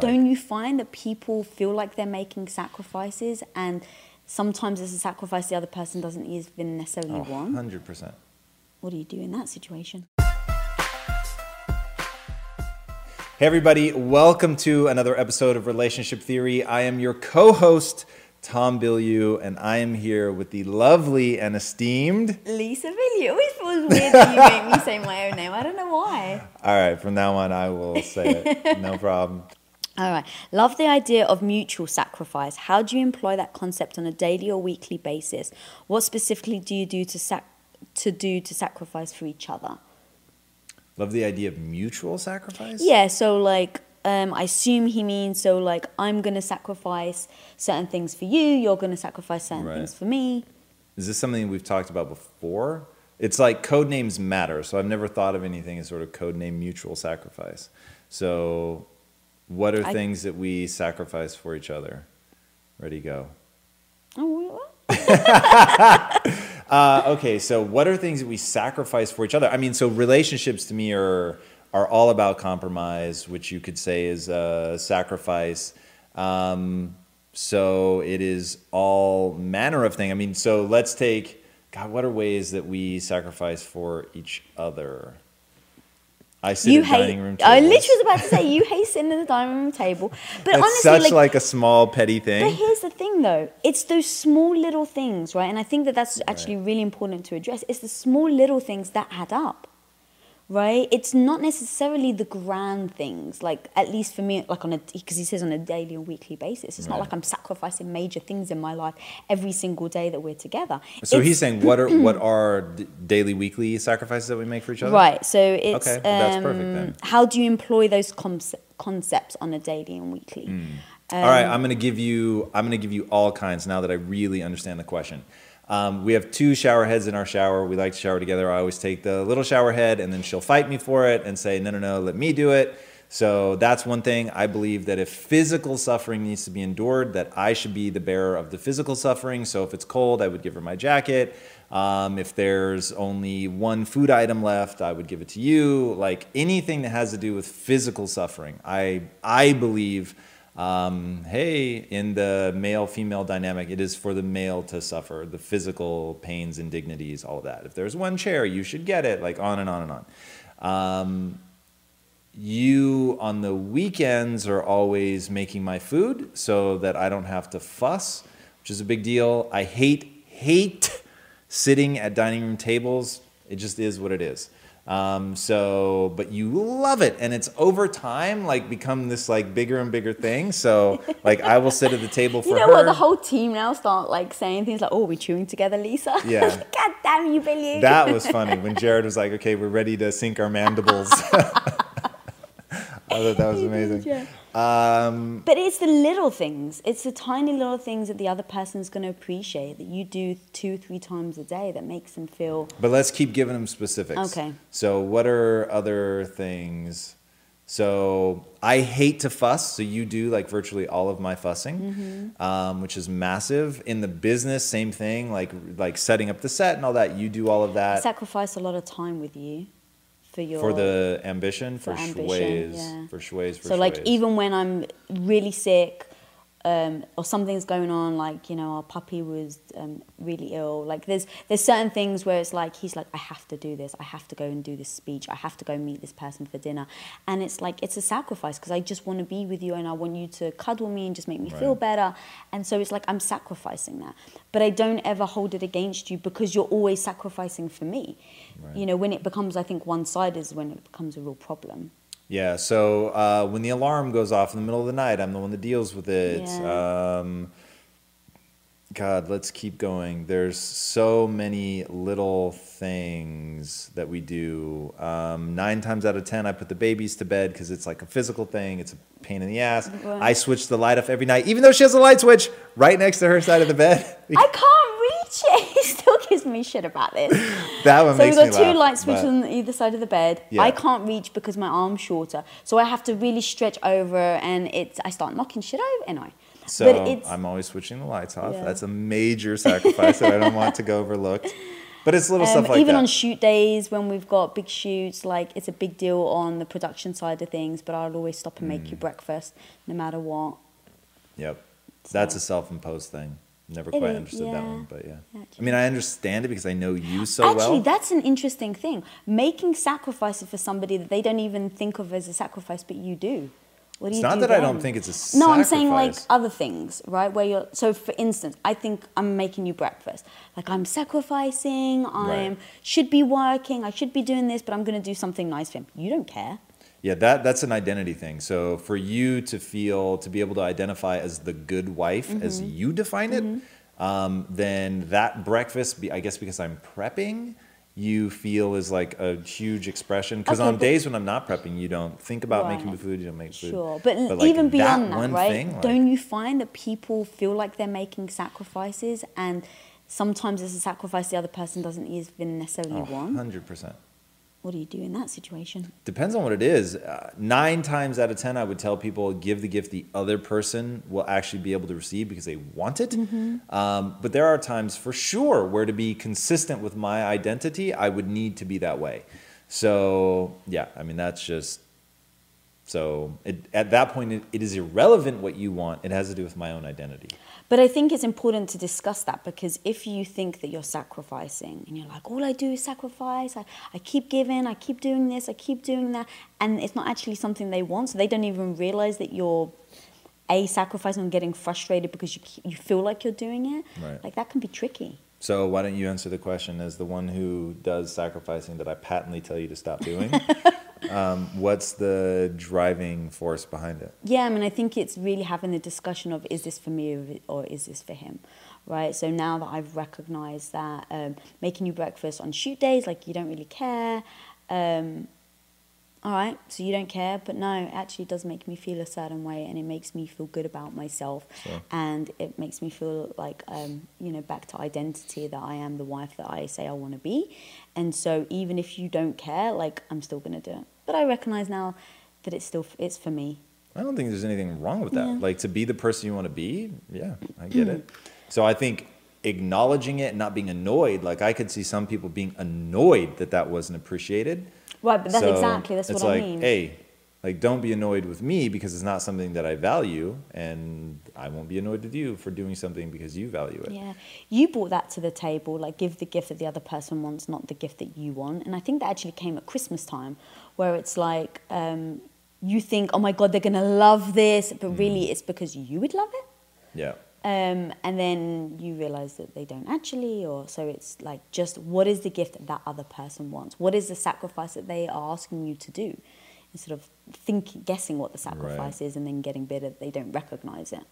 Don't you find that people feel like they're making sacrifices and sometimes it's a sacrifice the other person doesn't even necessarily Oh, want? 100%. What do you do in that situation? Hey, everybody, welcome to another episode of Relationship Theory. I am your co host, Tom Bilyeu, and I am here with the lovely and esteemed. Lisa Bilyeu. It always feels weird that you make me say my own name. I don't know why. All right, from now on, I will say it. No problem. All right. Love the idea of mutual sacrifice. How do you employ that concept on a daily or weekly basis? What specifically do you do to sac- to do to sacrifice for each other? Love the idea of mutual sacrifice? Yeah, so like um, I assume he means so like I'm gonna sacrifice certain things for you, you're gonna sacrifice certain Right. things for me. Is this something we've talked about before? It's like code names matter, so I've never thought of anything as sort of code name mutual sacrifice. So, what are I- things that we sacrifice for each other? Ready, go. Oh. Uh, okay, so what are things that we sacrifice for each other? I mean, so relationships to me are are all about compromise, which you could say is a sacrifice. Um, so it is all manner of thing. I mean, so let's take God. What are ways that we sacrifice for each other? I sit you at hate. dining room I literally was about to say you hate sitting at the dining room table, but It's honestly, such like, like, a small petty thing. But here's the thing, though. It's those small little things, right? And I think that that's actually really important to address. It's the small little things that add up, right? It's not necessarily the grand things. Like at least for me, like on a because he says on a daily or weekly basis. It's not like I'm sacrificing major things in my life every single day that we're together. So It's- he's saying, what are what are daily, weekly sacrifices that we make for each other? Right. So it's Okay, well, that's um, perfect then. how do you employ those conce- concepts on a daily and weekly? Hmm. Um, all right, I'm going to give you. I'm going to give you all kinds now that I really understand the question. Um, we have two shower heads in our shower. We like to shower together. I always take the little shower head, and then she'll fight me for it and say, "No, no, no, let me do it." So that's one thing. I believe that if physical suffering needs to be endured, that I should be the bearer of the physical suffering. So if it's cold, I would give her my jacket. Um, if there's only one food item left, I would give it to you. Like anything that has to do with physical suffering, I I believe um, hey, in the male female dynamic, it is for the male to suffer the physical pains, indignities, all of that. If there's one chair, you should get it, like on and on and on. Um, you on the weekends are always making my food so that I don't have to fuss, which is a big deal. I hate, hate sitting at dining room tables. It just is what it is. Um, so, but you love it, and it's over time like become this like bigger and bigger thing. So, like I will sit at the table for You know her. what? The whole team now start like saying things like, "Oh, we're chewing together, Lisa." Yeah. God damn you, Billy. that was funny when Jared was like, "Okay, we're ready to sink our mandibles." I thought that was amazing. Um, But it's the little things. It's the tiny little things that the other person's going to appreciate that you do two, three times a day that makes them feel. But let's keep giving them specifics. Okay. So, what are other things? So, I hate to fuss. So, you do like virtually all of my fussing, Mm-hmm. um, which is massive. In the business, same thing. Like like setting up the set and all that. You do all of that sacrifice a lot of time with you for your. for the ambition, for, for ambition, schways, yeah. for schways, for so like even when I'm really sick, um, or something's going on, like you know, our puppy was um, really ill. Like there's there's certain things where it's like he's like, I have to do this. I have to go and do this speech. I have to go meet this person for dinner, and it's like it's a sacrifice because I just want to be with you and I want you to cuddle me and just make me feel better. And so it's like I'm sacrificing that, but I don't ever hold it against you because you're always sacrificing for me. Right. You know, when it becomes, I think, one sided is when it becomes a real problem. Yeah, so uh, when the alarm goes off in the middle of the night, I'm the one that deals with it. Yeah. Um, God, let's keep going. There's so many little things that we do. Um, nine times out of ten, I put the babies to bed because it's like a physical thing. It's a pain in the ass. I switch the light off every night, even though she has a light switch right next to her side of the bed. I can't reach it. Gives me shit about this. that one So we've got two laugh, light switches on either side of the bed. Yeah. I can't reach because my arm's shorter, so I have to really stretch over, and it's I start knocking shit over, and I. So I'm always switching the lights off. Yeah. That's a major sacrifice that I don't want to go overlooked. But it's little um, stuff like that. even that. on shoot days when we've got big shoots, like it's a big deal on the production side of things. But I'll always stop and Mm. make you breakfast, no matter what. Yep. That's a self-imposed thing. Never It quite is, understood that one, but yeah. I mean, I understand it because I know you so Actually, well. Actually, that's an interesting thing. Making sacrifices for somebody that they don't even think of as a sacrifice, but you do. What do you mean? It's you not do that I don't think it's a sacrifice. No, I'm saying like other things, right? Where you're so for instance, I think I'm making you breakfast. Like I'm sacrificing, I'm Right. should be working, I should be doing this, but I'm gonna do something nice for him. You don't care. Yeah, that that's an identity thing. So for you to feel to be able to identify as the good wife as Mm-hmm. you define it, um, then that breakfast, be, I guess because I'm prepping, you feel is like a huge expression. Because Okay, on days when I'm not prepping, you don't think about making the food, you don't make food. Sure, but, like, even beyond that, one right? thing, like- don't you find that people feel like they're making sacrifices, and sometimes it's a sacrifice the other person doesn't even necessarily Oh, want? 100%. What do you do in that situation? Depends on what it is. Uh, nine times out of ten, I would tell people give the gift the other person will actually be able to receive because they want it. Mm-hmm. Um, but there are times for sure where to be consistent with my identity, I would need to be that way. So yeah, I mean that's just so it, at that point it, it is irrelevant what you want. It has to do with my own identity. But I think it's important to discuss that because if you think that you're sacrificing and you're like, all I do is sacrifice, I, I keep giving, I keep doing this, I keep doing that, and it's not actually something they want, so they don't even realize that you're a sacrificing and getting frustrated because you, you feel like you're doing it, Right. like that can be tricky. So why don't you answer the question as the one who does sacrificing that I patently tell you to stop doing? um, what's the driving force behind it? Yeah, I mean, I think it's really having the discussion of is this for me or- is this for him, right? So now that I've recognized that um, making you breakfast on shoot days, like you don't really care, um, all right, so you don't care, but no, it actually does make me feel a certain way and it makes me feel good about myself Sure. and it makes me feel like, um, you know, back to identity that I am the wife that I say I want to be. And so even if you don't care, like I'm still going to do it. But I recognize now that it's still, it's for me. I don't think there's anything wrong with that. Yeah. Like to be the person you want to be, yeah, I get hmm. it. So I think acknowledging it and not being annoyed, like I could see some people being annoyed that that wasn't appreciated. Right, but that's So exactly that's what like, I mean. hey, like don't be annoyed with me because it's not something that I value, and I won't be annoyed with you for doing something because you value it. Yeah, you brought that to the table, like give the gift that the other person wants, not the gift that you want. And I think that actually came at Christmas time, where it's like um, you think, oh my God, they're gonna love this, but Mm. really it's because you would love it. Yeah. Um, and then you realize that they don't actually, or so it's like just what is the gift that that other person wants? What is the sacrifice that they are asking you to do? Instead of think, guessing what the sacrifice is and then getting bitter they don't recognize it.